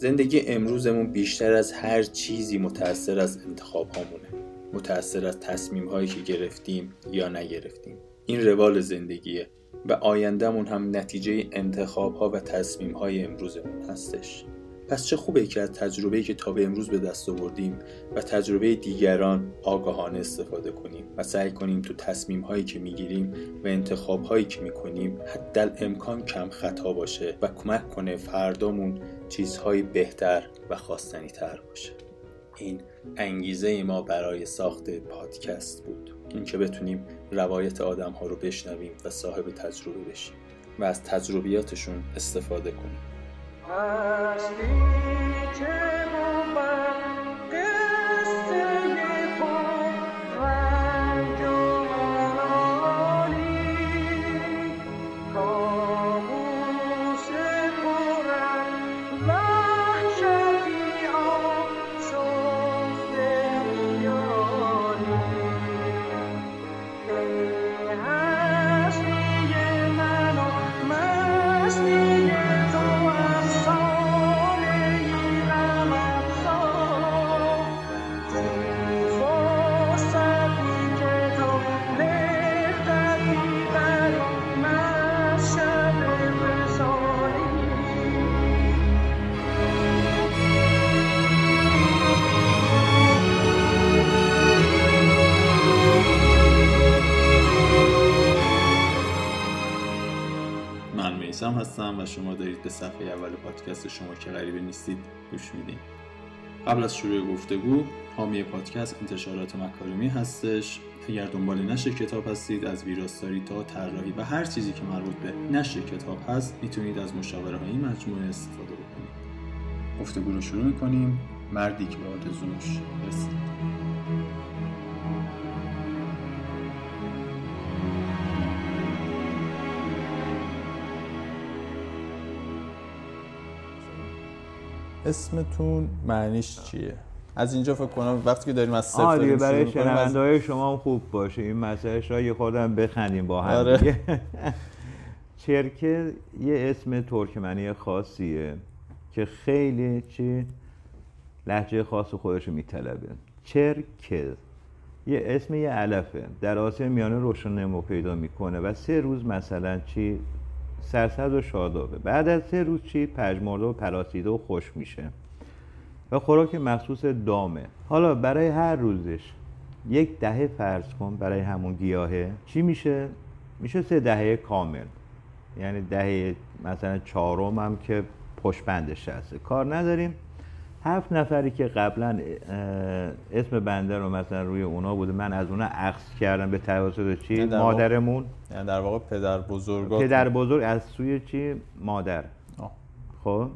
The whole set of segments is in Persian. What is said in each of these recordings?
زندگی امروزمون بیشتر از هر چیزی متأثر از انتخاب هامونه متأثر از تصمیم هایی که گرفتیم یا نگرفتیم. این روال زندگیه و آیندهمون هم نتیجه انتخاب ها و تصمیم های امروزمون هستش. پس چه خوبه که از تجربه‌ای که تا به امروز به دست آوردیم و تجربه دیگران آگاهانه استفاده کنیم و سعی کنیم تو تصمیم هایی که می‌گیریم و انتخاب هایی که می‌کنیم حدل امکان کم خطا باشه و کمک کنه فردامون چیزهای بهتر و خواستنی تر باشه. این انگیزه ما برای ساخت پادکست بود. اینکه بتونیم روایت آدم ها رو بشنویم و صاحب تجربه بشیم و از تجربیاتشون استفاده کنیم. به صفحه اول پادکست شما که غریبه نیستید گوش میدین. قبل از شروع گفتگو حامی پادکست انتشارات مکارمی هستش. اگر دنبال نشر کتاب هستید از ویراستاری تا طراحی و هر چیزی که مربوط به نشر کتاب هست می‌تونید از مشاوره های مجموعه استفاده بکنید. گفتگو رو شروع می‌کنیم. مردی که به آرزوش رسید. اسمتون معنیش چیه؟ از اینجا فکر کنم وقتی که داریم از صفر آره برای شنونده های شما خوب باشه. این مسئله را یه خودم بخندیم با هم آره. چرکه یه اسم ترکمنی خاصیه که خیلی چی؟ لحجه خاص خودش رو میطلبه. چرکه. یه اسم یه علفه. در آسیا میانه روشن نمو پیدا می‌کنه و سه روز مثلا چی؟ سرسد و شادابه. بعد از سه روز چی؟ پژمرده و پلاسیده و خوش میشه. و خوراک مخصوص دامه. حالا برای هر روزش یک دهه فرض کن برای همون گیاهه. چی میشه؟ میشه سه دهه کامل. یعنی دهه مثلا چهارم هم که پشت هسته. کار نداریم. هفت نفری که قبلا اسم بنده رو مثلا روی اونا بوده من از اونا عکس کردم به توسط چی؟ مادرمون. یعنی در واقع پدر بزرگ پدر بزرگ از سوی چی؟ مادر. آه. خب.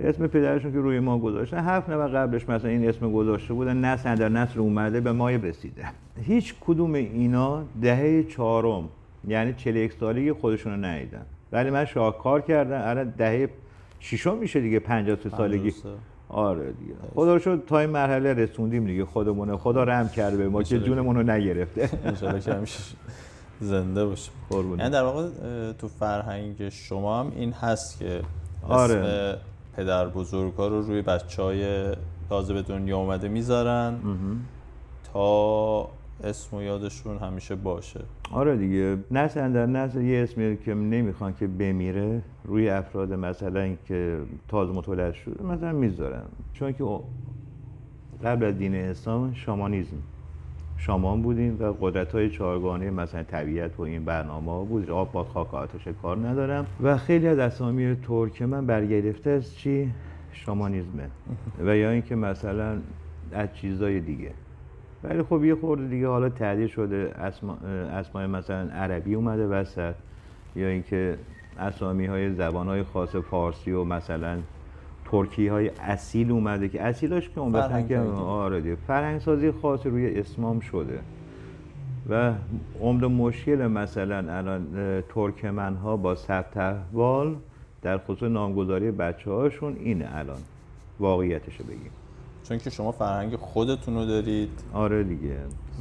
اسم پدرشون که روی ما گذاشتن هفت نفر قبلش مثلا این اسم گذاشته بودن نسل در نسل اومده به ما رسیده. هیچ کدوم اینا دهه چهارم یعنی 41 سالگی خودشون رو ندیدن. ولی من شاهکار کردم الان دهه شیشم میشه دیگه 53 سالگی. آره دیگه. خدا رو شد تا این مرحله رسوندیم دیگه خودمونه. خدا رحم کرده به ما که جونمون رو نگرفته. ان زنده باشیم. یعنی در واقع تو فرهنگ شما هم این هست که آره. اسم پدر بزرگا رو روی بچه های تازه به دنیا اومده می‌ذارن تا اسم و یادشون همیشه باشه. آره دیگه. نسل در نسل یه اسمی که نمی‌خوان که بمیره روی افراد مثلا که تازه متولد شده مثلا می‌ذارن. چون که قبل از دین اسلام شامانیزم. شامان بودیم و قدرت های چهارگانه مثلا طبیعت و این برنامه بود. آب با خاک آتش کار ندارم. و خیلی از اسامی ترک من برگرفته از چی؟ شامانیزمه. و یا اینکه مثلا از چیزای دیگه. ولی خب یه خورده دیگه حالا تعدیل شده اسما اسمای مثلا عربی اومده وسط یا اینکه اسامی های زبان های خاص فارسی و مثلا ترکی های اصیل اومده که اصیلاش که اون که آره فرهنگ سازی خاص روی اسمام شده. و عمد مشکل مثلا الان ترکمن ها با ثبت احوال در خصوص نامگذاری بچه هاشون اینه الان واقعیتش بگیم. چون که شما فرهنگ خودتون رو دارید. آره دیگه.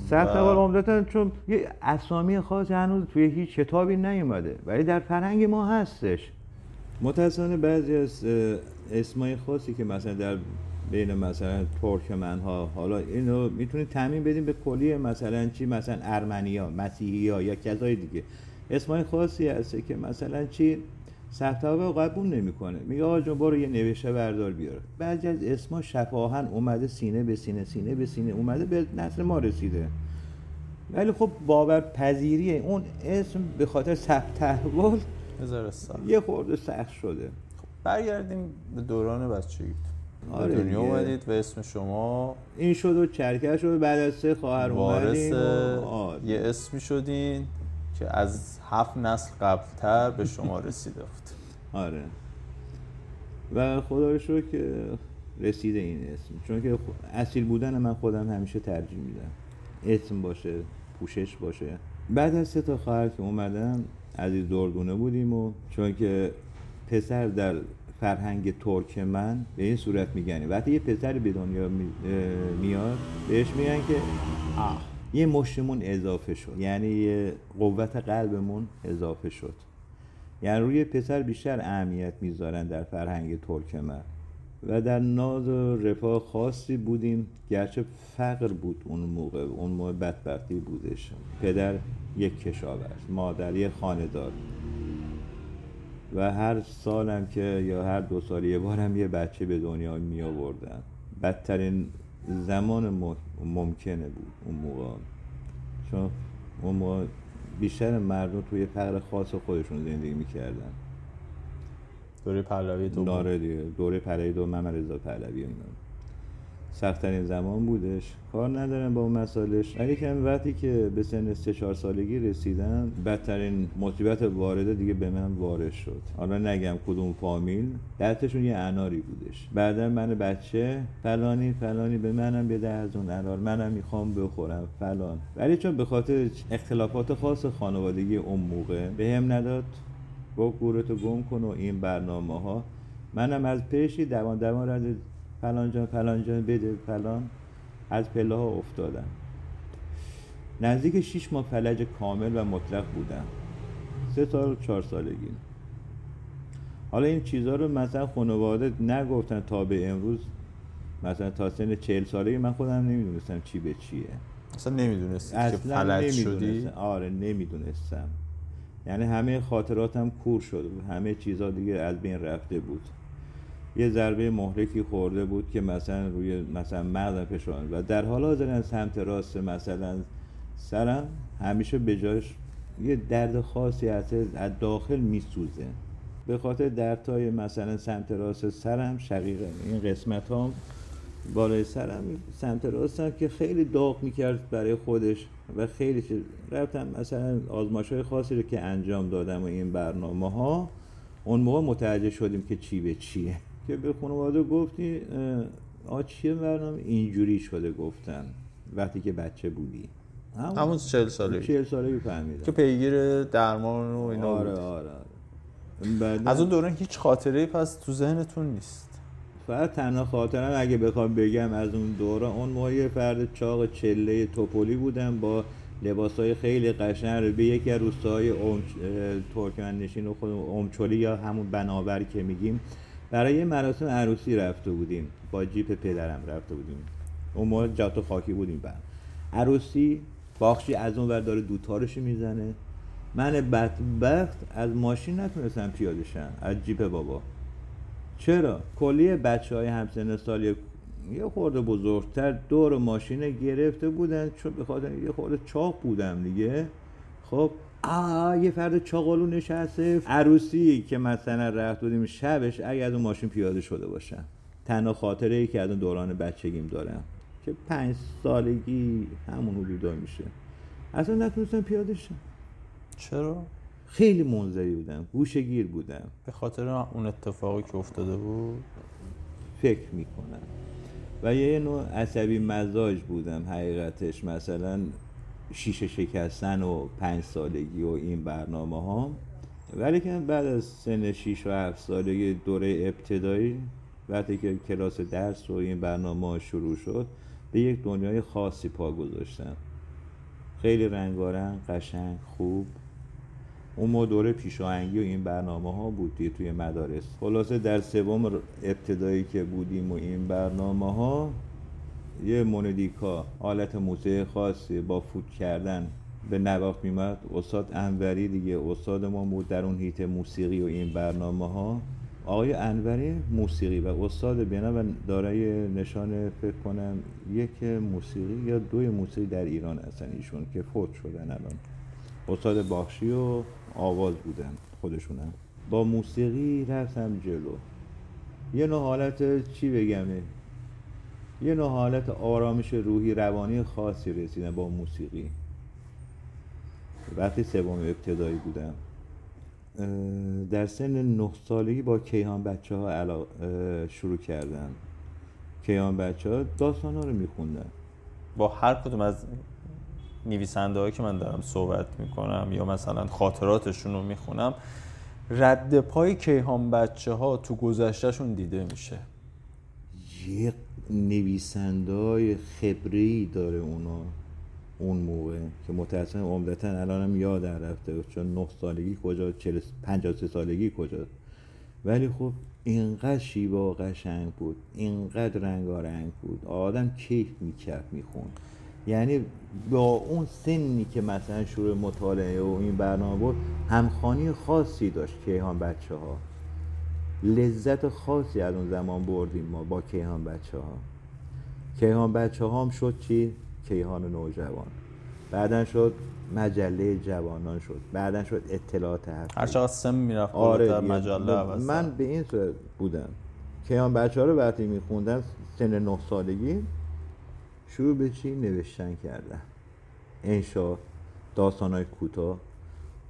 ثبت احوال عمدتا چون یه اسامی خاص هنوز توی هیچ کتابی نیومده ولی در فرهنگ ما هستش. متاسفانه بعضی از اسمای خاصی که مثلا در بین مثلا ترکمن ها حالا اینو می‌تونید تعمین بدیم به کلی مثلا چی؟ مثلا ارمنیا مسیحی یا کسای دیگه. اسمای خاصی هست که مثلا چی؟ ثبت قبول نمی‌کنه. میگه آقا جون برو یه نوشته بردار بیار بعضی از اسما شفاهن اومده سینه به سینه سینه به سینه اومده به نسل ما رسیده. ولی خب باور پذیری اون اسم به خاطر ثبت تحول یه خورده سخت شده. خب برگردیم به دوران بچگی. آره دنیا اومدید و اسم شما این شد و چرکه شد بعد از سه خواهر وارث آره. یه اسمی شدین. که از هفت نسل قبلتر به شما رسیده بود آره. و خدا رو که رسیده این اسم. چون که اصیل بودن من خودم همیشه ترجیح میدم. اسم باشه پوشش باشه. بعد از سه تا خواهر که اومدن عزیز دردونه بودیم و چون که پسر در فرهنگ ترک من به این صورت میگنی وقتی یه پسر به دنیا میاد بهش میگن که آه. یه مشتمون اضافه شد. یعنی یه قوت قلبمون اضافه شد. یعنی روی پسر بیشتر اهمیت می‌ذارن در فرهنگ ترکمن و در ناز و رفاه خاصی بودیم گرچه فقر بود اون موقع اون موقع بدبختی بودش. پدر یک کشاورز مادر یک خاندار و هر سالم که یا هر دو سال یه بارم یه بچه به دنیا می آوردن بدترین زمان ممکنه بود اون موقع. چون اون موقع بیشتر مردم توی فقر خاص خودشون زندگی می‌کردن. دوره پهلوی دو ناره دیگه. دوره پهلوی دو محمد رضا پهلوی اینا. سختترین زمان بودش. کار ندارم با اون مسائلش. ولی که وقتی که به سن 3 4 سالگی رسیدم بدترین مصیبت وارده دیگه به من وارد شد. حالا نگم کدوم فامیل. دستشون یه اناری بودش. بعدا من بچه فلانی فلانی به منم بده از اون انار منم می‌خوام بخورم فلان. ولی چون به خاطر اختلافات خاص خانوادگی اون موقع به هم نداد با گورتو گم کن و این برنامه ها منم از پیشی دوان دوان رد فلان جان فلان جان بده فلان. از پله ها افتادم نزدیک شیش ماه فلج کامل و مطلق بودم سه سال چهار سالگی. حالا این چیزها رو مثلا خانواده نگفتن تا به امروز. مثلا تا سن چهل سالگی من خودم نمی‌دونستم چی به چیه. اصلا نمی‌دونستی که فلج شدی؟ آره نمی‌دونستم. یعنی همه خاطراتم کور بود همه چیزها دیگه از بین رفته بود. یه ضربه محرکی خورده بود که مثلا روی مثلا مغز فشار و در حال حاضر از سمت راست مثلا سرم همیشه به جاش یه درد خاصی از داخل میسوزه. به خاطر دردهای مثلا سمت راست سرم شقیقه. این قسمت هم بالای سرم سمت راستم که خیلی داغ می‌کرد برای خودش و خیلی رفتم مثلا آزمایش های خاصی رو که انجام دادم و این برنامه ها اون موقع متوجه شدیم که چی به چیه. که به خانواده گفتی آ چیه برنامه؟ اینجوری شده گفتن وقتی که بچه بودی. همون چهل ساله. چهل ساله فهمیدم. که پیگیر درمان و اینا آره آره, آره. از اون دوران هیچ خاطره پس تو ذهنتون نیست. فقط تنها خاطرم اگه بخوام بگم از اون دوران اون موقع فرد چاق چله توپولی بودم با لباس های خیلی قشنگ به یکی از روستاهای ترکمن نشین و خود اومچولی یا همون بناور که میگیم برای مراسم عروسی رفته بودیم. با جیپ پدرم رفته بودیم. اون موقع جاتو خاکی بودیم بعد عروسی باخشی از اون ور داره دوتارش می‌زنه. من بدبخت از ماشین نتونستم پیاده شم. از جیپ بابا. چرا؟ کلی بچه های همسن سال یه خورده بزرگتر دور ماشین گرفته بودن. چون به خاطر یه خورده چاق بودم دیگه. خب آه یه فرد چاقالو نشسته. عروسی که مثلا رفت بودیم شبش اگه از اون ماشین پیاده شده باشم. تنها خاطره ای که از اون دوران بچگیم دارم که پنج سالگی همون حدودا میشه. اصلا نتونستم پیاده شم. چرا؟ خیلی منظری بودم گوشگیر بودم. به خاطر اون اتفاقی که افتاده بود؟ فکر می‌کنم. و یه نوع عصبی مزاج بودم حقیقتش. مثلا شیشه شکستن و پنج سالگی و این برنامه ها. ولی که بعد از سن 6 و 7 سالگی دوره ابتدایی وقتی که کلاس درس و این برنامه شروع شد به یک دنیای خاصی پا گذاشتم. خیلی رنگارنگ قشنگ خوب. اون ما دوره پیشاهنگی و این برنامه ها بود توی مدارس. خلاصه در سوم ابتدایی که بودیم و این برنامه ها یه مونودیکا حالت موسیقی خاصی با فوت کردن به نواخت میمد استاد انوری دیگه استاد ما بود در اون هیت موسیقی و این برنامه ها آقای انوری موسیقی و استاد بینا و دارای نشان فکر کنم یک موسیقی یا دوی موسیقی در ایران هستن ایشون که فوت شدن الان. استاد باخشی و آواز بودن خودشونم با موسیقی رفتم جلو. یه نوع حالت چی بگم؟ یه نوع حالت آرامش روحی روانی خاصی رسیدن با موسیقی. وقتی سوم ابتدایی بودم در سن نه سالگی با کیهان بچه ها شروع کردم. کیهان بچه ها داستان ها رو میخوندن. با هر کدوم از نویسنده هایی که من دارم صحبت می‌کنم یا مثلا خاطراتشون رو می‌خونم رد پای کیهان بچه ها تو گذشتهشون دیده میشه. یه نویسنده خبری داره اونا اون موقع که متاسفانه عمدتا الانم یادم رفته چون 9 سالگی کجا 53 سالگی کجا. ولی خب اینقدر شیوا قشنگ بود اینقدر رنگارنگ بود آدم کیف می‌کرد میخون یعنی با اون سنی که مثلا شروع مطالعه و این برنامه بود همخانی خاصی داشت کیهان بچه ها لذت خاصی از اون زمان بردیم ما با کیهان بچه ها کیهان بچه ها هم شد چی؟ کیهان نوجوان. بعدا شد مجله جوانان شد. بعدا شد اطلاعات هفته هر چقدر سم می‌رفت آره در مجله من به این صورت بودم. کیهان بچه ها رو وقتی میخوندم سن نه سالگی شروع به چی؟ نوشتن کردن. انشا داستان های کوتاه.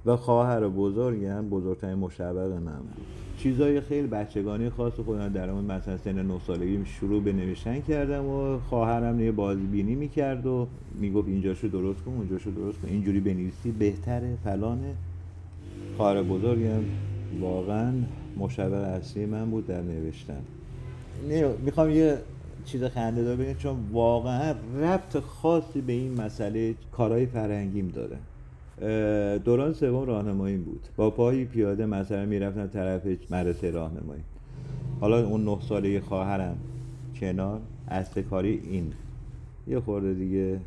و خواهر بزرگم بزرگترین مشوق من بود. چیزای خیلی بچگانی خاص خودم در اون مثلا سن 9 سالگی شروع به نوشتن کردم و خواهرم یه بازبینی می‌کرد و می‌گفت اینجاشو درست کن اونجاشو درست کن. اینجوری بنویسی بهتره فلانه. خواهر بزرگم واقعا مشوق اصلی من بود در نوشتن. می‌خوام یه چیز خنده دار بگم چون واقعا ربط خاصی به این مسئله کارهای فرهنگیم داره. دوران سوم راهنمایی بود. با پای پیاده مثلا می‌رفتم طرف مدرسه راهنمایی. حالا اون نه ساله خواهرم کنار اصل کاری این. یه خورده دیگه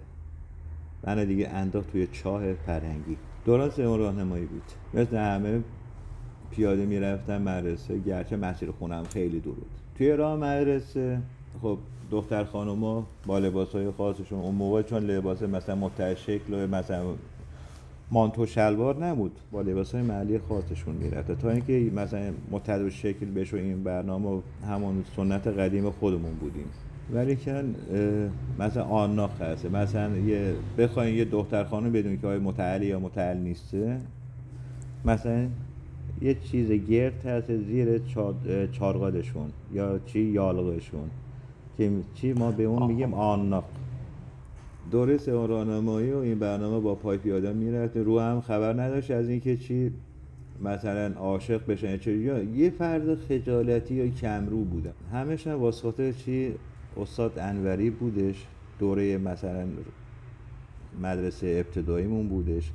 من دیگه انداخت توی چاه فرهنگی. دوران سوم راهنمایی بود. مثل همه پیاده می‌رفتم مدرسه گرچه مسیر خونم خیلی دور بود. توی راه مدرسه خب دختر خانوما با لباس های خاصشون اون موقع چون لباس مثلا متشکل و مثلا مانتو شلوار نبود. با لباس های محلی خاصشون می‌رفته تا اینکه مثلا متد شکل بشه این برنامه همون سنت قدیم خودمون بودیم. ولی که مثلا آناخ هسته مثلا یه بخواین یه دختر خانم بدون که های متعلی یا متعل نیسته. مثلا یه چیز گرد هست زیر چارقادشون یا چی یالغشون که چی ما به اون میگیم؟ آناق دوره سوم راهنمایی و این برنامه با پای پیاده می‌رفت رو هم خبر نداشت از اینکه چی مثلا عاشق بشن چه یه فرد خجالتی یا کمرو بودن همش هم واسه چی استاد انوری بودش. دوره مثلا مدرسه ابتداییمون بودش.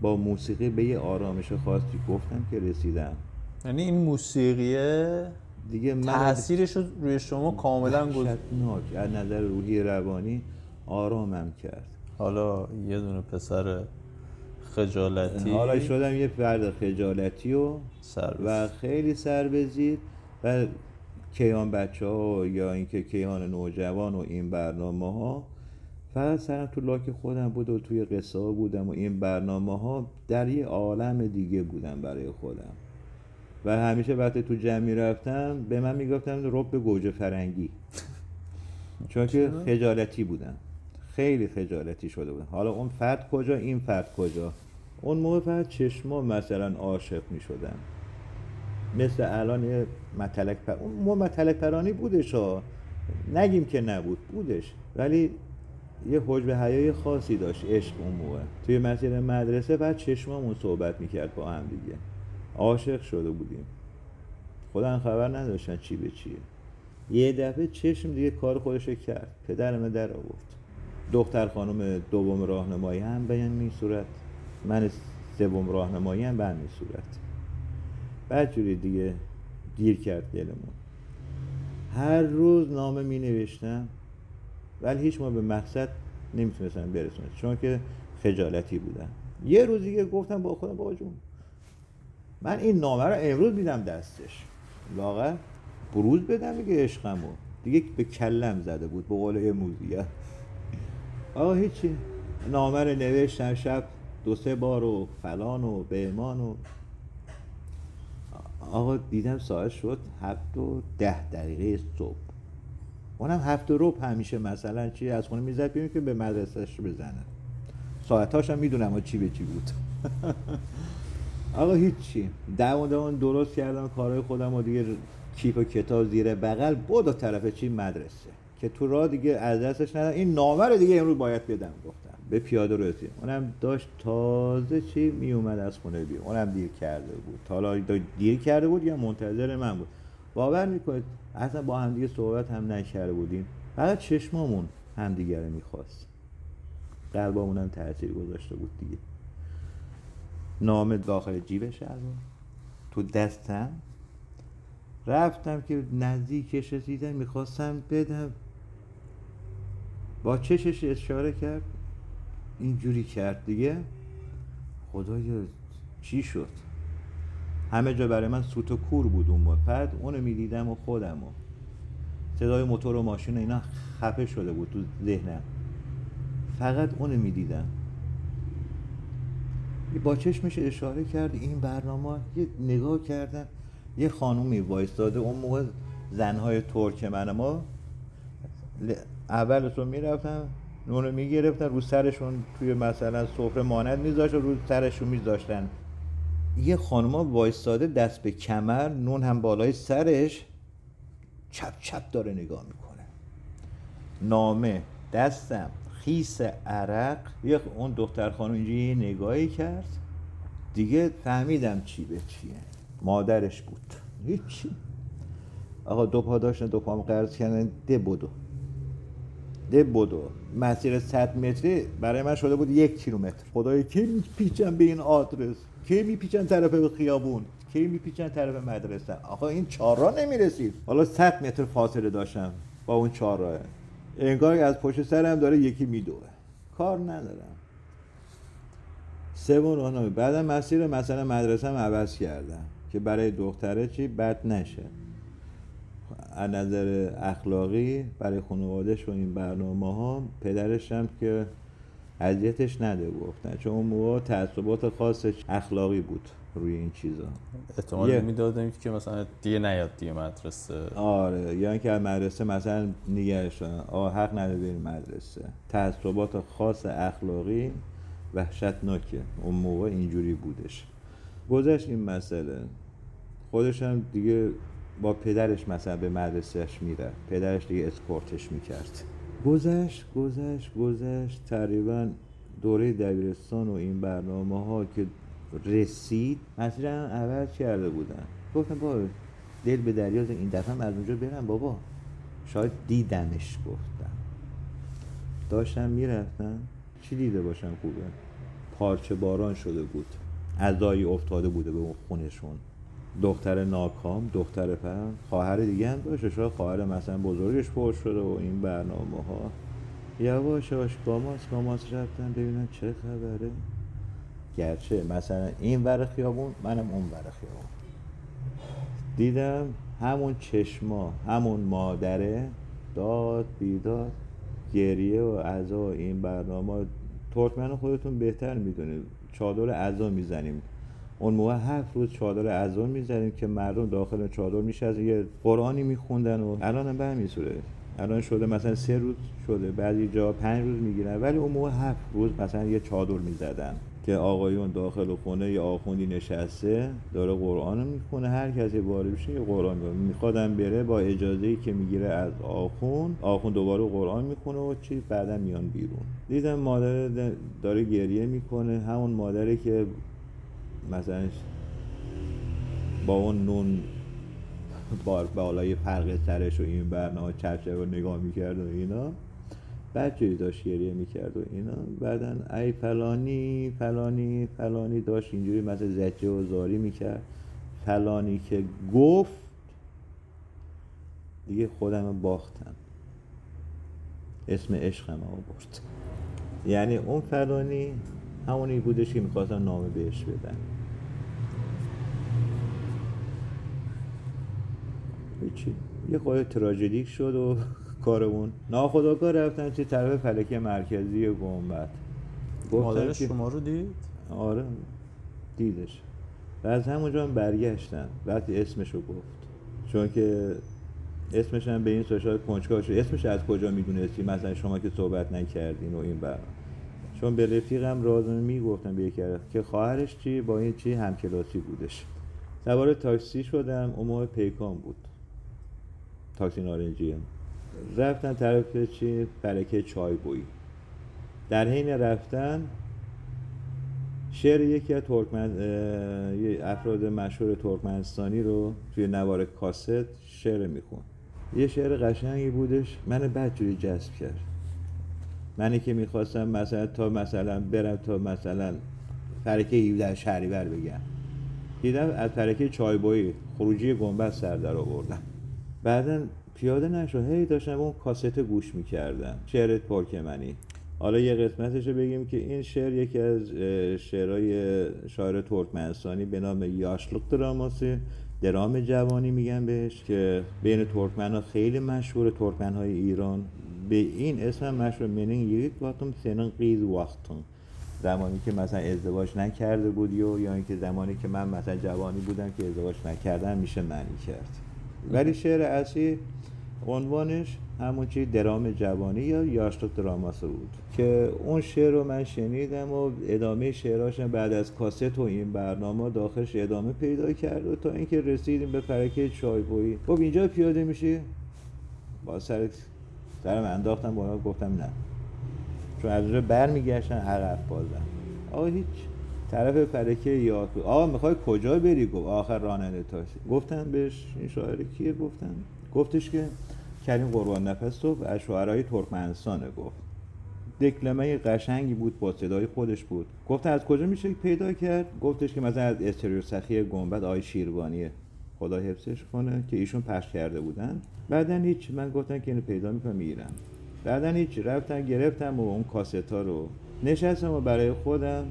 با موسیقی به یه آرامش خاصی گفتم که رسیدم. یعنی این موسیقیه دیگه تاثیرش روی شما کاملا گذاشت از نظر روحی روانی آرامم کرد. حالا یه دونه پسر خجالتی. حالا شدم یه فرد خجالتی و و خیلی سر بزید. و کیان بچه ها یا اینکه کیان نوجوان و این برنامه ها فقط سرم تو لاک خودم بود و توی قصه ها بودم و این برنامه ها در یه عالم دیگه بودم برای خودم. و همیشه وقتی تو جمعی رفتم به من می‌گفتم رب گوجه فرنگی. چون که خجالتی بودم. خیلی خجالتی شده بودم حالا اون فرد کجا این فرد کجا؟ اون موقع فقط چشما مثلا عاشق می شدن. مثل الان متلک پر... اون موقع متلک پرانی بودش ها. نگیم که نبود بودش. ولی یه حجب حیای خاصی داشت عشق اون موقع. توی مسیر مدرسه بعد چشمامون صحبت می‌کرد با هم دیگه. عاشق شده بودیم. خودم خبر نداشتن چی به چیه. یه دفعه چشم دیگه کار خودش کرد. پدرم در آورد. دختر خانم دوم راهنمایی هم به این صورت. من سوم راهنمایی هم به همین صورت. بعد جوری دیگه گیر کرد دلمون. هر روز نامه می نوشتم ولی هیچ ما به مقصد نمی‌تونستم برسونم چون که خجالتی بودم. یه روز دیگه گفتم با خودم با جون من این نامه رو امروز میدم دستش. لاغر بروز بدم دیگه عشقمو. دیگه به کلم زده بود به قول موزیه. آقا هیچی. نامه رو نوشتم شب دو سه بار و فلان و بهمان و آقا دیدم ساعت شد هفت و ده دقیقه صبح. اونم هفت و روب همیشه مثلا چی از خونه می‌زد بیرون که به مدرسهش بزنه ساعتاش هم می‌دونم چی به چی بود. آقا هیچی. دوان دوان درست کردم کارهای خودم و دیگه کیف و کتاب زیر بغل. بود طرف چی؟ مدرسه. که تو راه دیگه از دستش ندارم این نامه رو دیگه امروز باید بدم گفتم. به پیاده رو رسید اونم داشت تازه چی می اومد از خونه بیرون. اونم دیر کرده بود. حالا دیر کرده بود یا منتظر من بود؟ باور می‌کنید اصلا با هم دیگه صحبت هم نکرده بودیم. فقط چشمامون همدیگه رو می‌خواست. قلبامون هم تاثیر گذاشته بود دیگه. نام داخل جیب شلوار تو دستم. رفتم که نزدیکش رسیدم می‌خواستم بدم. با چشش اشاره کرد؟ اینجوری کرد دیگه. خدایا چی شد؟ همه جا برای من سوت و کور بود اون بود بعد اونو می‌دیدم و خودم و صدای موتور و ماشین و اینا خفه شده بود تو ذهنم. فقط اونو می‌دیدم. با چشمش اشاره کرد این برنامه یه نگاه کردم یه خانومی وایستاده. اون موقع زنهای ترک من ما اولش رو می‌رفتم نونو می‌گرفتن رو سرشون توی مثلا سفره مانند میذاشت و رو سرشون میذاشتن. یه خانوما وایستاده دست به کمر نون هم بالای سرش چپ چپ داره نگاه می‌کنه. نامه دستم خیس عرق. یه اون دختر خانم اینجوری یه نگاهی کرد. دیگه فهمیدم چی به چیه. مادرش بود. هیچی. آقا دو پا داشتن دو پام قرض کردن. ده بودو ده بودو. مسیر 100 متری برای من شده بود یک کیلومتر. خدای کی میپیچن به این آدرس؟ کی میپیچن طرف خیابون؟ کی میپیچن طرف مدرسه؟ آقا این چهار راه نمی‌رسید. حالا 100 متر فاصله داشتم با اون چهار راه انگار از پشت سرم داره یکی میدوه. کار ندارم. سوم راهنمایی بعدم مسیر مثلا مدرسه عوض کردم که برای دختره چی؟ بد نشه. از نظر اخلاقی برای خانوادش و این برنامه ها پدرش هم که اذیتش نده گفتن چون اون موقع تعصبات خاصش اخلاقی بود روی این چیزا. احتمال یه- می‌دادیم که مثلا دیگه نیاد دیگه مدرسه. آره یا اینکه از مدرسه مثلا نگرش آه حق نداره بریم مدرسه. تعصبات خاص اخلاقی وحشتناکه. اون موقع اینجوری بودش. گذشت این مسئله. خودش هم دیگه با پدرش مثلا به مدرسهش میره. پدرش دیگه اسکورتش می‌کرد. گذشت گذشت گذشت. تقریبا دوره دبیرستان و این برنامه ها که رسید مسیرم عوض کرده بودن. گفتم با دل به دریا زد. این دفعه از اونجا برم بابا. شاید دیدمش گفتم. داشتم می‌رفتم. چی دیده باشم خوبه؟ پارچه باران شده بود. عزایی افتاده بوده به خونشون. دختر ناکام دختر پرم خواهر دیگه هم داشته شاید خواهر مثلا بزرگش پر شده و این برنامه ها یواش یواش گاماس گاماس رفتم ببینم چه خبره. گرچه مثلا این ور خیابون منم اون ور خیابون. دیدم همون چشما همون مادره داد بیداد گریه و عزا این برنامه ترکمن خودتون بهتر می‌دونید. چادر عزا می‌زنیم. اون موقع هفت روز چادر عزا می‌زنیم که مردم داخل چادر میشه از یه قرآنی میخوندن و الان به همین الان شده مثلا سه روز شده بعضی جا پنج روز می‌گیرن. ولی اون موقع هفت روز مثلا یه چادر می‌زدن که آقایون داخل خونه یا آخوندی نشسته داره قرآن رو می‌خونه. هر کسی وارد بشه یه قرآن می‌خونه. میخوادم بره با اجازه ای که می‌گیره از آخوند آخوند دوباره قرآن می‌خونه و چی؟ بعدا میان بیرون. دیدم مادر داره گریه می‌کنه. همون مادری که مثلا با اون نون بار بالای فرق سرش و این برنامه چرچه رو نگاه می‌کرد و اینا. بچه داشت گریه می‌کرد و اینا. بعدا ای فلانی فلانی فلانی داشت اینجوری مثل زجه و زاری می‌کرد. فلانی که گفت دیگه خودم باختم. اسم عشقم برد یعنی اون فلانی همونی بودش که می‌خواستم نامه بهش بدن. هیچی. یه خواهد تراژدیک شد و کارمون. ناخداگاه رفتن چه طرف فلکه مرکزی گنبد. مادرش شما رو دید؟ آره. دیدش. و از همونجا هم برگشتن. وقتی اسمشو گفت. چون که اسمش هم به این سوشال کنجکاو شد. اسمش از کجا می‌دونستی مثلا شما که صحبت نکردین و این بر. چون به رفیقم رازمی می‌گفتم به یکی که خواهرش چی؟ با این چی؟ همکلاسی بودش. سوار تاکسی شدم. موقع پیکان بود. تاکسی نارنجی رفتن طرف چی؟ برکه چای بوی. در حین رفتن شعر یکی از ترکمن افراد مشهور ترکمنستانی رو توی نوار کاست شعر میخون. یه شعر قشنگی بودش من بدجوری جذب کرد. منی که می‌خواستم مثلا تا مثلا برم تا مثلا فرکه 17 شهریور بگم. دیدم از فرکه چایبایی خروجی گنبد سر در آوردم. بعدا پیاده نشد. هی داشتم اون کاست گوش می‌کردم شعر ترکمنی حالا یه قسمتش بگیم که این شعر یکی از شعرهای شاعر ترکمنستانی به نام یاشلوک دراماسی. درام جوانی میگن بهش که بین ترکمن ها خیلی مشهور ترکمن های ایران به این اسم مشهور. منین یکیت وقتم سنن قیز وقتم زمانی که مثلا ازدواج نکرده بودی و یا اینکه زمانی که من مثلا جوانی بودم که ازدواج نکردم میشه معنی کرد. ولی شعر اصلی عنوانش همون چی درام جوانی یا یاشتوک دراماس بود که اون شعر رو من شنیدم و ادامه شعراشم بعد از کاست و این برنامه داخلش ادامه پیدا کرد و تا اینکه رسیدیم به فرکه چایبویی. خب اینجا پیاده میشه با سر سرم انداختم بالا گفتم نه. چون از اونجا برمیگشتن عقب بازم آقا هیچ. طرف فرکه یا آقا می‌خوای کجا بری؟ گفت آخر راننده تاکسی. گفتم بهش این شاعر کیه؟ گفتم گفتش که کریم قربان نفس و از شعرهای ترکمنستانه گفت. دکلمه قشنگی بود با صدای خودش بود. گفت از کجا میشه پیدا کرد؟ گفتش که مثلا از استریو سخی گنبد آی شیروانیه. خدا حفظش کنه که ایشون پخش کرده بودن. بعدا هیچ من گفتم که اینو پیدا می‌کنم می‌گیرم. بعدا هیچ رفتم گرفتم و اون کاستا رو نشستم و برای خودم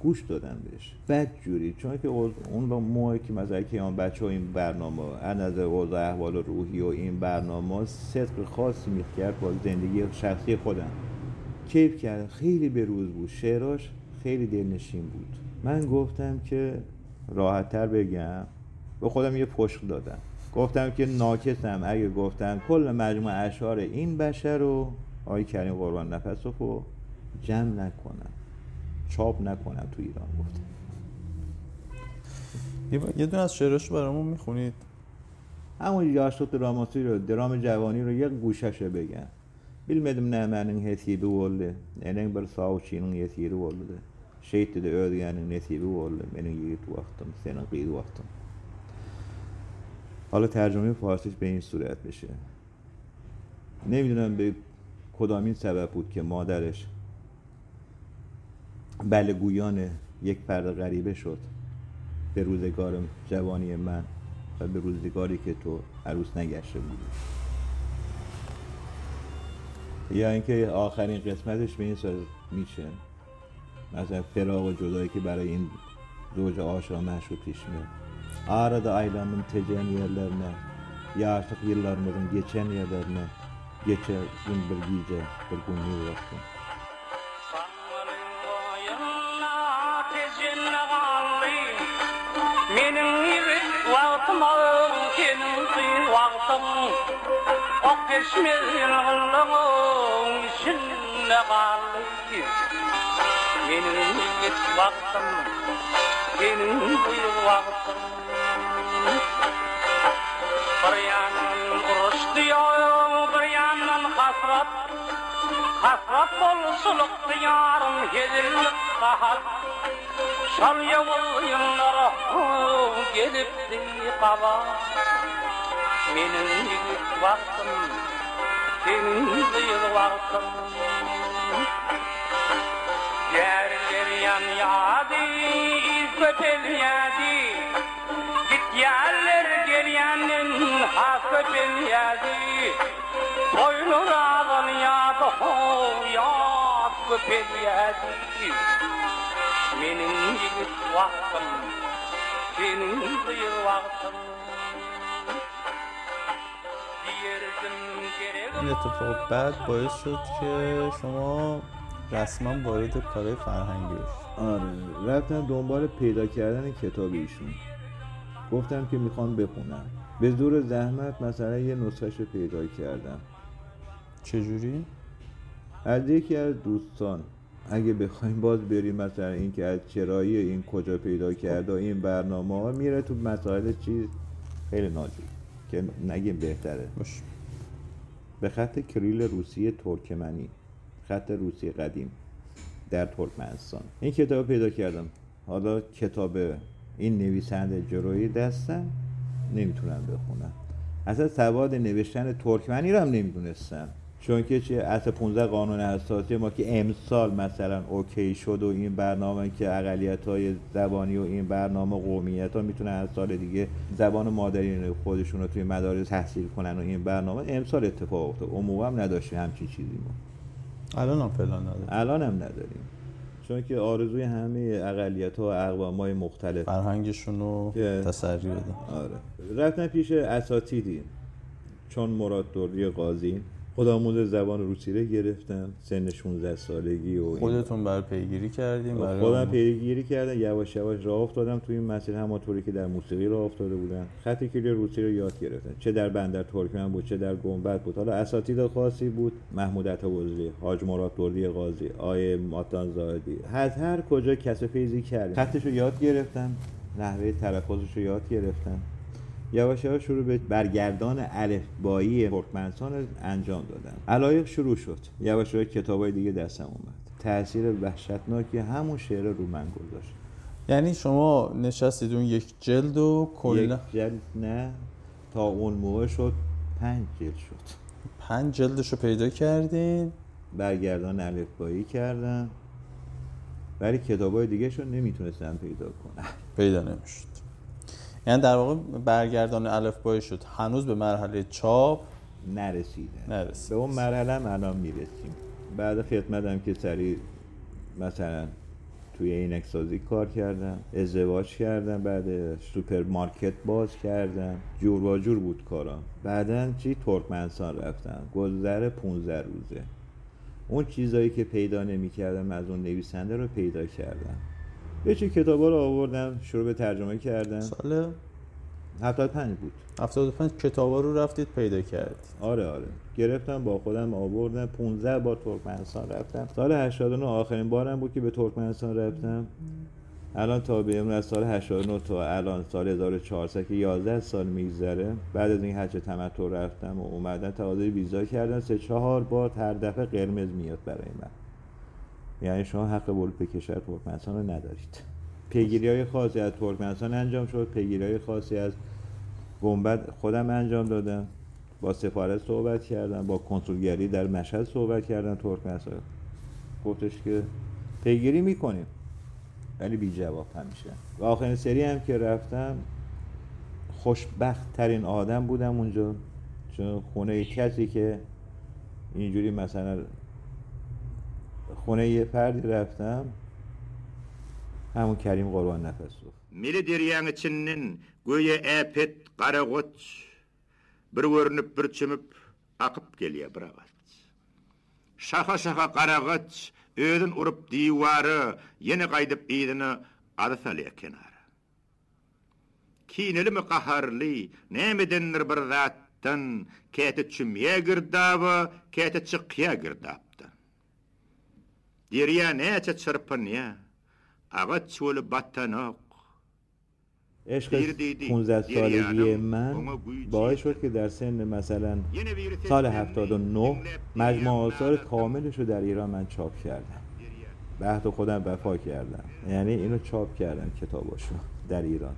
گوش دادم بهش. بد جوری. چون که اون با موقعی که مثلا که اون بچه این برنامه از نظر اوضاع احوال روحی و این برنامه صدق خاصی می‌کرد با زندگی شخصی خودم. کیف کرد. خیلی به روز بود. شعراش خیلی دلنشین بود. من گفتم که راحتتر بگم. به خودم یه پشت دادم. گفتم که ناکسم. اگه گفتم کل مجموع اشعار این بشر رو آقای کریم قربان نفس رو جمع نکنم. چاپ نکنم تو ایران گفتم یه دونه از شعراش برامون می‌خونید همون یاشت دراماسی رو درام جوانی رو یک گوشش بگم Bilmedim ne menin hesibi oldu. Enen bir savçının yesiri oldu da. Şehit de ödüyenin nesibi oldu. Benim yiğit vaktim, senin qıydı vaktim. حالا ترجمه فارسیش به این صورت بشه نمی‌دونم به کدامین سبب بود که مادرش بله گویان یک فرد غریبه شد به روزگار جوانی من و به روزگاری که تو عروس نگشته بودی. یا اینکه آخرین قسمتش به این صورت میشه. مثلا فراغ و جدایی که برای این زوج آشنا مشهور پیش میاد. Arada aylandım tecen yerlerine, yaşlık yıllarımızın geçen yerlerine, geçe gün bir gece, bir gün. Atmağım kenin kıyvaktın O peşmeyin gıllığın içinde kaldı Benim geç vaktım Benim kıyvaktım Bir yandan kuruş diyor Bir yandan hasrat. Hasrat bolsuluk diyarım Yedillik kahat Şal yavullara gelip qala Meni yigit vaqtim Denizil vaqtim Yerler yan yadi İzzet yadi. Git yerler gel yanin Hasret el yadi. Toylur ağın yadı Yat köpel yadi. Menin yigit vaktım Senin zıyıl vaktın Diyerdim gerek این اتفاق بعد باعث شد که شما رسما وارد کارهای فرهنگی بشید. آره رفتم دنبال پیدا کردن کتاب ایشون. گفتم که می‌خوام بخونم. به زور زحمت مثلا یه نسخش رو پیدا کردم. چجوری؟ از یکی از دوستان. اگه بخوایم باز بریم مثلا این که از چرایی این کجا پیدا کرده و این برنامه ها میره تو مسائل چیز خیلی ناجور که نگیم بهتره. باش. به خط کریل روسی ترکمنی. خط روسی قدیم. در ترکمنستان. این کتاب پیدا کردم. حالا کتاب این نویسنده جلوی دستم نمی‌تونم بخونم. اصلا سواد نوشتن ترکمنی رو هم نمی‌دونستم. چون که چه اصل 15 قانون اساسی ما که امسال مثلا اوکی شد و این برنامه که اقلیت های زبانی و این برنامه قومیت ها می‌تونن از سال دیگه زبان مادری خودشون رو توی مدارس تحصیل کنن و این برنامه امسال اتفاق افتاد. عموما هم نداشتیم همچی چیزی ما. الان هم فعلا نداره الان هم نداریم. چون که آرزوی همه اقلیت ها و اقوام های مختلف. فرهنگشون رو تسری بده آره. رفتن پیش اساتیدی. چون مراد دوری قاضی. خودآموز زبان روسی رو گرفتم سن 16 سالگی و خودتون برای پیگیری کردیم برای خودم پیگیری کردم یواش یواش راه افتادم توی این مسیر همونطوری که در موسیقی راه افتاده بودم خط کلی روسی رو یاد گرفتم چه در بندر ترکمن بود چه در گنبد بود. حالا اساتید خاصی بود محمود عطاوزلی حاج مراد دردی قاضی آیه ماتان زاهدی. از هر کجا کسب کردیم. خطش رو یاد گرفتم نحوه تلفظش رو یاد گرفتم. یواش یواش شروع به برگردان الفبایی ترکمنستان انجام دادم علایق شروع شد. یواش یواش کتابای دیگه دستم اومد. تاثیر وحشتناکی همون شعر رو من گذاشت. یعنی شما نشستید اون یک جلد و یک کلا جلد نه. تا اون موقع شد پنج جلد شد. پنج جلدش رو پیدا کردین. برگردان الفبایی کردم ولی کتابای دیگه شو نمی‌تونستم پیدا کنم پیدا نمی‌شد. یعنی در واقع برگردان الفبای شد. هنوز به مرحله چاپ نرسیدم نرسید به اون مرحله هم الان می‌رسیم. بعد خدمتم که سریع مثلا توی عینک سازی کار کردم ازدواج کردم بعد سوپرمارکت باز کردم. جور و جور بود کارم بعدا چی؟ ترکمنستان رفتم. گذر 15 روزه. اون چیزایی که پیدا نمی‌کردم از اون نویسنده رو پیدا کردم. یه چه کتابا رو آوردم شروع به ترجمه کردم. سال 75 بود. 75 کتابا رو رفتید پیدا کردید. آره آره. گرفتم با خودم آوردم. 15 بار ترکمنستان رفتم. سال 89 آخرین بارم بود که به ترکمنستان رفتم. الان تا به امروز از سال 89 تا الان سال 1400 که 11 سال میگذره. بعد از این حج تمتع رفتم و اومدن تقاضای ویزا کردن سه چهار بار هر دفعه قرمز میاد برای من. یعنی شما حق ورود به کشور ترکمنستان رو ندارید. پیگیری های خاصی از ترکمنستان انجام شد. پیگیری های خاصی از گنبد خودم انجام دادم. با سفارت صحبت کردم. با کنسولگری در مشهد صحبت کردم ترکمنستان گفتش که پیگیری می‌کنیم. ولی بی جواب همیشه. و آخرین سری هم که رفتم خوشبخت ترین آدم بودم اونجا. چون خونه کسی که اینجوری مثلا خونه یه فردی رفتم. همون کریم قربان نفس رو میلی دیریان چنن گوی اپت قرغوت بر ورنب بر چمب اقب گلیه براغت شخا شخا قرغوت اوزن ارب دیواره ینی قایدب ایدن ادسالی اکنار کینلی مقهرلی نیمی دنر بر ذاتن کهت چمیه گرداب کهت چقیه گرداب. Çırpın ya. Agat çölü battanok. عشق دیر دیدی. 15 دیر سالگی. من باعث؟ شد که در سن مثلا سال tepkilendi. 79 Dinlep مجموع آثار کاملش رو در ایران من چاپ کردم به عهد خودم وفا کردم یعنی اینو چاپ کردم کتاباشو در ایران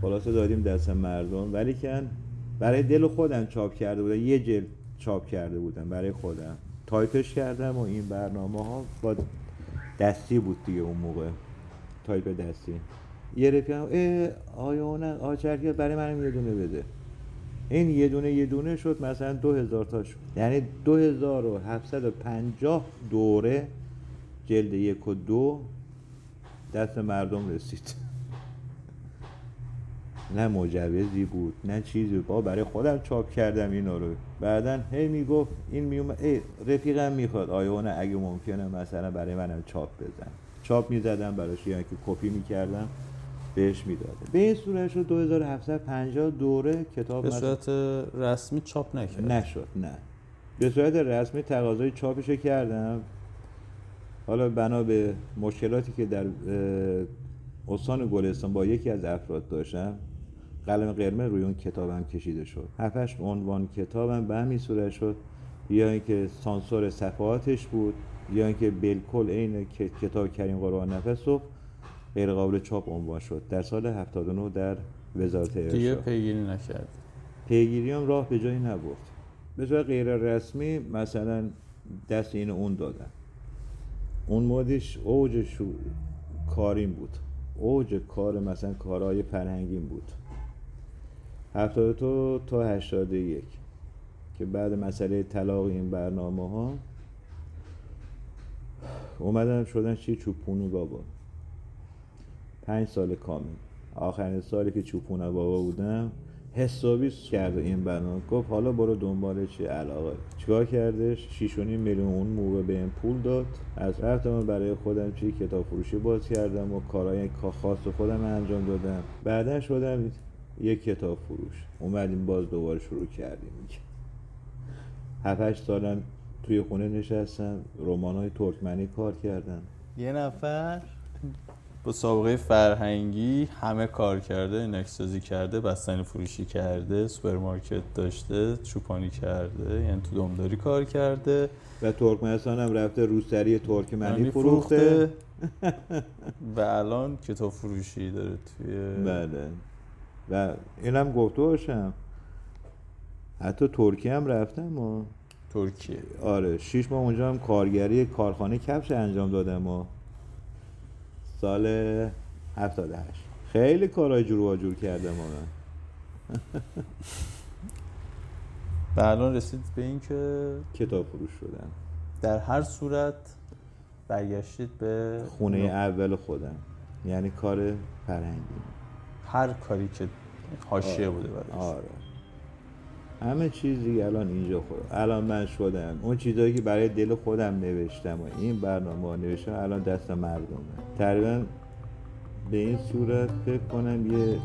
خلاصه دادیم دست مردم ولی کن برای دل خودم چاپ کرده بودم یه جلد چاپ کرده بودم برای خودم تایپش کردم و این برنامه ها با دستی بود دیگه اون موقع. تایپ دستی. یه رفیقم اه آیا نه آچرکه برای منم یه دونه بده. این یه دونه یه دونه شد مثلا دو هزار تا شد. یعنی دو هزار و هفتصد و پنجاه دوره جلد یک و دو دست مردم رسید. نه مجوزی بود نه چیزی بابا برای خودم چاپ کردم اینا رو. بعدا هی می‌گفت این میومد ای رفیقم می‌خواد. آیا نه اگه ممکنه مثلا برای منم چاپ بزن چاپ می‌زدم براش یعنی که کپی می‌کردم بهش می‌داده به این صورت شد 2750 دوره کتاب به صورت رسمی چاپ نکرد. نشد نه. به صورت رسمی تقاضای چاپشو کردم. حالا بنا به مشکلاتی که در استان گلستان با یکی از افراد داشتم قلم قرمز روی اون کتابم کشیده شد. هفتش عنوان کتابم به همین صورت شد. یا اینکه سانسور صفحاتش بود یا اینکه بالکل عین کتاب کریم قرآن نفس و غیر قابل چاپ عنوان شد. در سال 79 در وزارت دیگه ارشاد پیگیری نکرد. پیگیری هم راه به جایی نبرد. به صورت غیر رسمی مثلا دست این اون دادن. اون مودش اوج شو... کاریم بود. اوج کار مثلا کارهای فرهنگیم بود. 72 تا 81 که بعد مسئله طلاق این برنامه ها اومدن شدن چی؟ چوپونو بابا. پنج سال کامل. آخرین سالی که چوپونه بابا بودم حسابی کرده این برنامه. گفت حالا برو دنبال چی؟ علاقه. چیکار کردش؟ 6.5 میلیون اون موقع به این پول داد. از رفتم برای خودم چی؟ کتاب فروشی باز کردم و کارهای کا- خاص خودم انجام دادم. بعدا شدم یک کتاب فروش. اومدیم باز دوباره شروع کردیم. 7 8 سالم توی خونه نشستم رمان های ترکمنی کار کردم یه نفر با سابقه فرهنگی همه کار کرده عینک‌سازی کرده بستنی فروشی کرده سوپرمارکت داشته چوپانی کرده یعنی تو دمداری کار کرده. و ترکمنستان هم رفته روسری ترکمنی یعنی فروخته. و الان کتاب فروشی داره توی بله. و اینم گفته باشم. حتی ترکیه هم رفتم و ترکیه. آره شیش ماه اونجا هم کارگری کارخانه کفش انجام دادم و سال 78 خیلی کارهای جور و جور کردم من و الان رسید به این که کتاب فروش شدم در هر صورت برگشتید به خونه اول خودم. یعنی کار فرهنگی. هر کاری که حاشیه بوده براش آره. همه چیز دیگه الان اینجا خود الان من شدم. اون چیزهایی که برای دل خودم نوشتم و این برنامه ها نوشتم الان دست مردمه. تقریبا به این صورت فکر کنم یه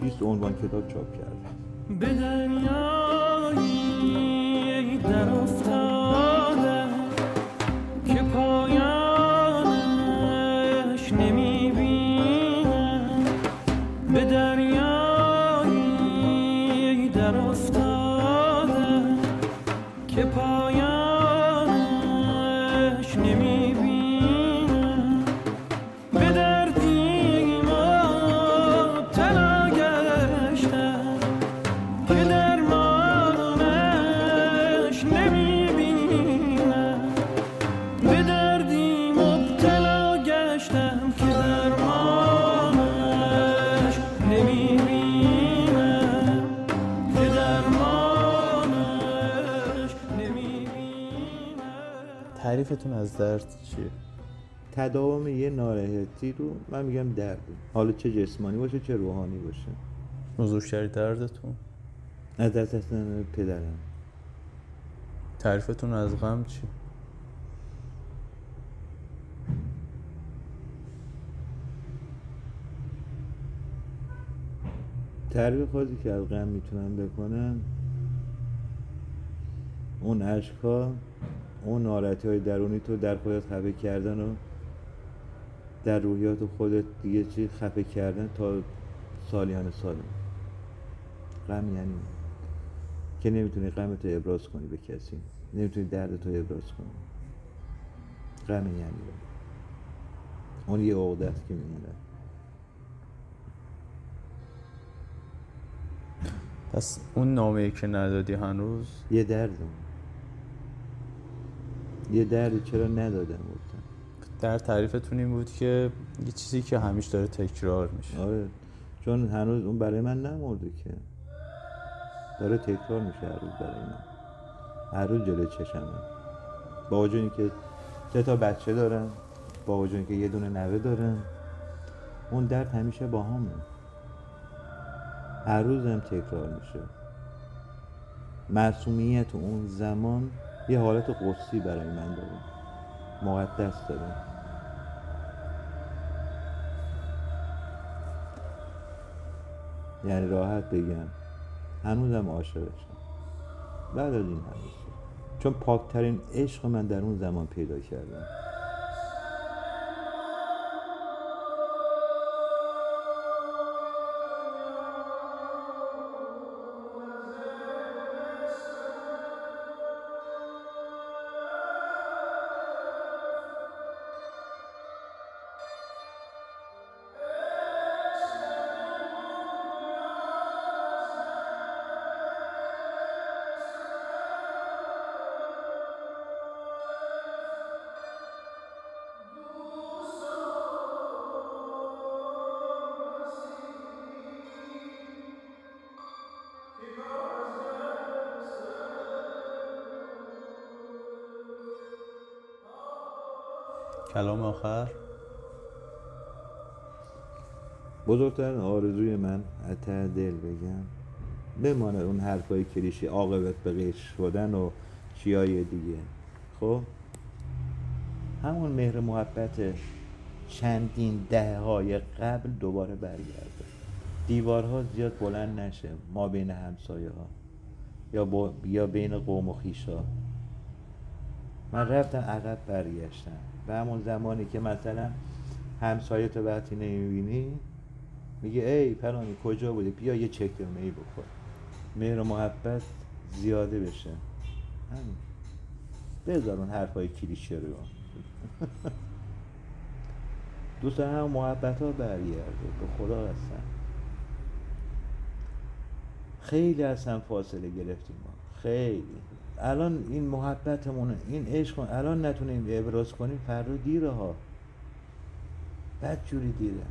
20 عنوان کتاب چاپ کردم. به دریایی در افتادم تعریفتون از درد چیه؟ تداوم یه ناراحتی رو من میگم درد حالا چه جسمانی باشه چه روحانی باشه بزرگترین دردتون از دست رفتن پدرم تعریفتون از غم چی؟ تعریف خاصی که از غم می‌تونم بکنم اون اشکا اون ناراحتی های درونی تو در خودت خفه کردن و در روحیات خودت دیگه چی خفه کردن تا سالیان سال. غم یعنی. که نمی‌تونی غمت رو ابراز کنی به کسی. نمی‌تونی دردت رو ابراز کنی. غم یعنی. اون. یه عقده است که میمونه. پس اون نامه که ندادی هنوز؟ یه درد یه دردی چرا ندادم گفتم. در تعریفتون این بود که یه چیزی که همیشه داره تکرار میشه. آره. چون هنوز اون برای من نمرده که. داره تکرار میشه هر روز برای من. هر روز جلوی چشمه. با وجود اینکه سه تا بچه دارم با وجود اینکه یه دونه نوه دارم اون درد همیشه با همه. هر روز هم تکرار میشه. معصومیت اون زمان یه حالت قدسی برای من داره مقدس داره یعنی راحت بگم هنوزم عاشقشم. بعد از این هنوز چون پاکترین عشق من در اون زمان پیدا کردم. کلام آخر. بزرگترین آرزوی من ته دل بگم بماند اون حرفای کلیشه عاقبت به غیش شدن و چیای دیگه. خب؟ همون مهر محبت چندین دهه های قبل دوباره برگرده. دیوارها زیاد بلند نشه ما بین همسایه ها یا, با... یا بین قوم و خیشا من رفتم عقب برگشتم. و همون زمانی که مثلا همسایه تو وقتی نمی‌بینی میگه ای پرانی کجا بودی؟ بیا یه چکمه ای بکن مهر و محبت زیاده بشه. همین. بذار اون حرفای کلیشه رو. دوست هم محبت ها برگرده. به خدا هستن. خیلی از فاصله گرفتیم ما. خیلی. الان این محبتمون این عشق الان نتونیم ابراز کنیم فردا دیره ها بد جوری دیره.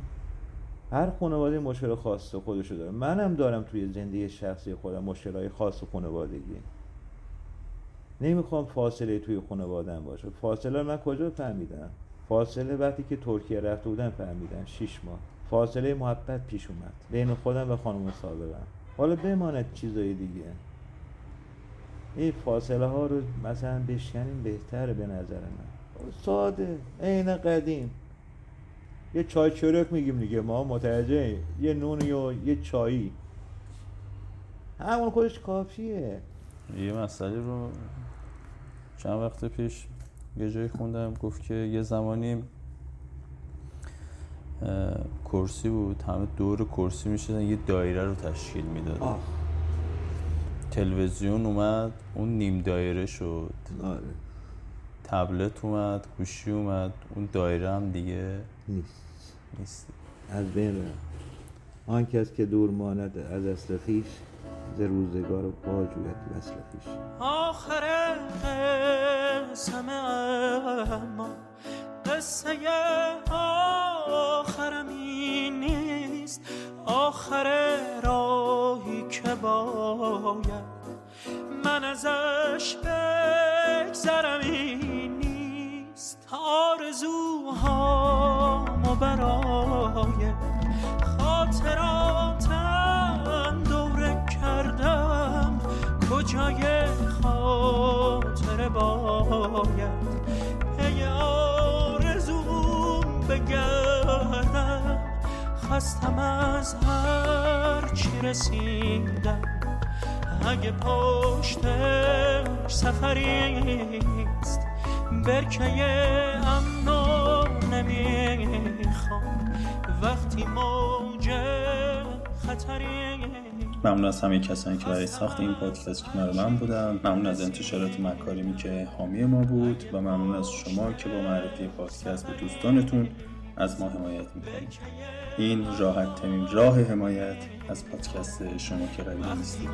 هر خانواده مشکل خاص خودشو داره. منم دارم توی زندگی شخصی خودم مشکلهای خاص خانوادگی. نمی‌خوام فاصله توی خانوادم باشه. فاصله من کجا فهمیدم؟ فاصله وقتی که ترکیه رفته بودم فهمیدم شیش ماه. فاصله محبت پیش اومد. بین خودم و خانم سابقم حالا بماند چیزای دیگه. این فاصله ها رو مثلا بشکنیم بهتره به نظر من. ساده عین قدیم. یه چای چرک میگیم دیگه ما متوجه یه نونی و یه چایی. همون خودش کافیه. یه مسئله رو چند وقت پیش یه جایی خوندم گفت که یه زمانی کرسی بود همه دور کرسی می‌شدن یه دایره رو تشکیل می‌دادن. تلویزیون اومد اون نیم دایره شد. آره. تبلت اومد گوشی اومد اون دایره هم دیگه نیست. نیست. از بین رفت. آن کس که دور ماند از اصل خویش ز روزگار باجویت وصل خویش آخر قسم اما قصه آخرم این نیست. آخر باید من ازش بگذرم این نیست آرزوهامو برای خاطراتم دوره کردم. کجای خاطر باید؟ پی آرزوم بگردم خستم از هر چی رسیدم. اگه پشتش سفریست برکه امنو نمی‌خوام. وقتی موج خطری ممنون از همه کسانی که برای ساخت این پادکست کنار من بودن. ممنون از انتشارات مکارمی که حامی ما بود و ممنون از شما که با معرفی پادکست به دوستانتون از ما حمایت می‌کنید. این راحت ترین راه حمایت از پادکست شما که قوی نیستید.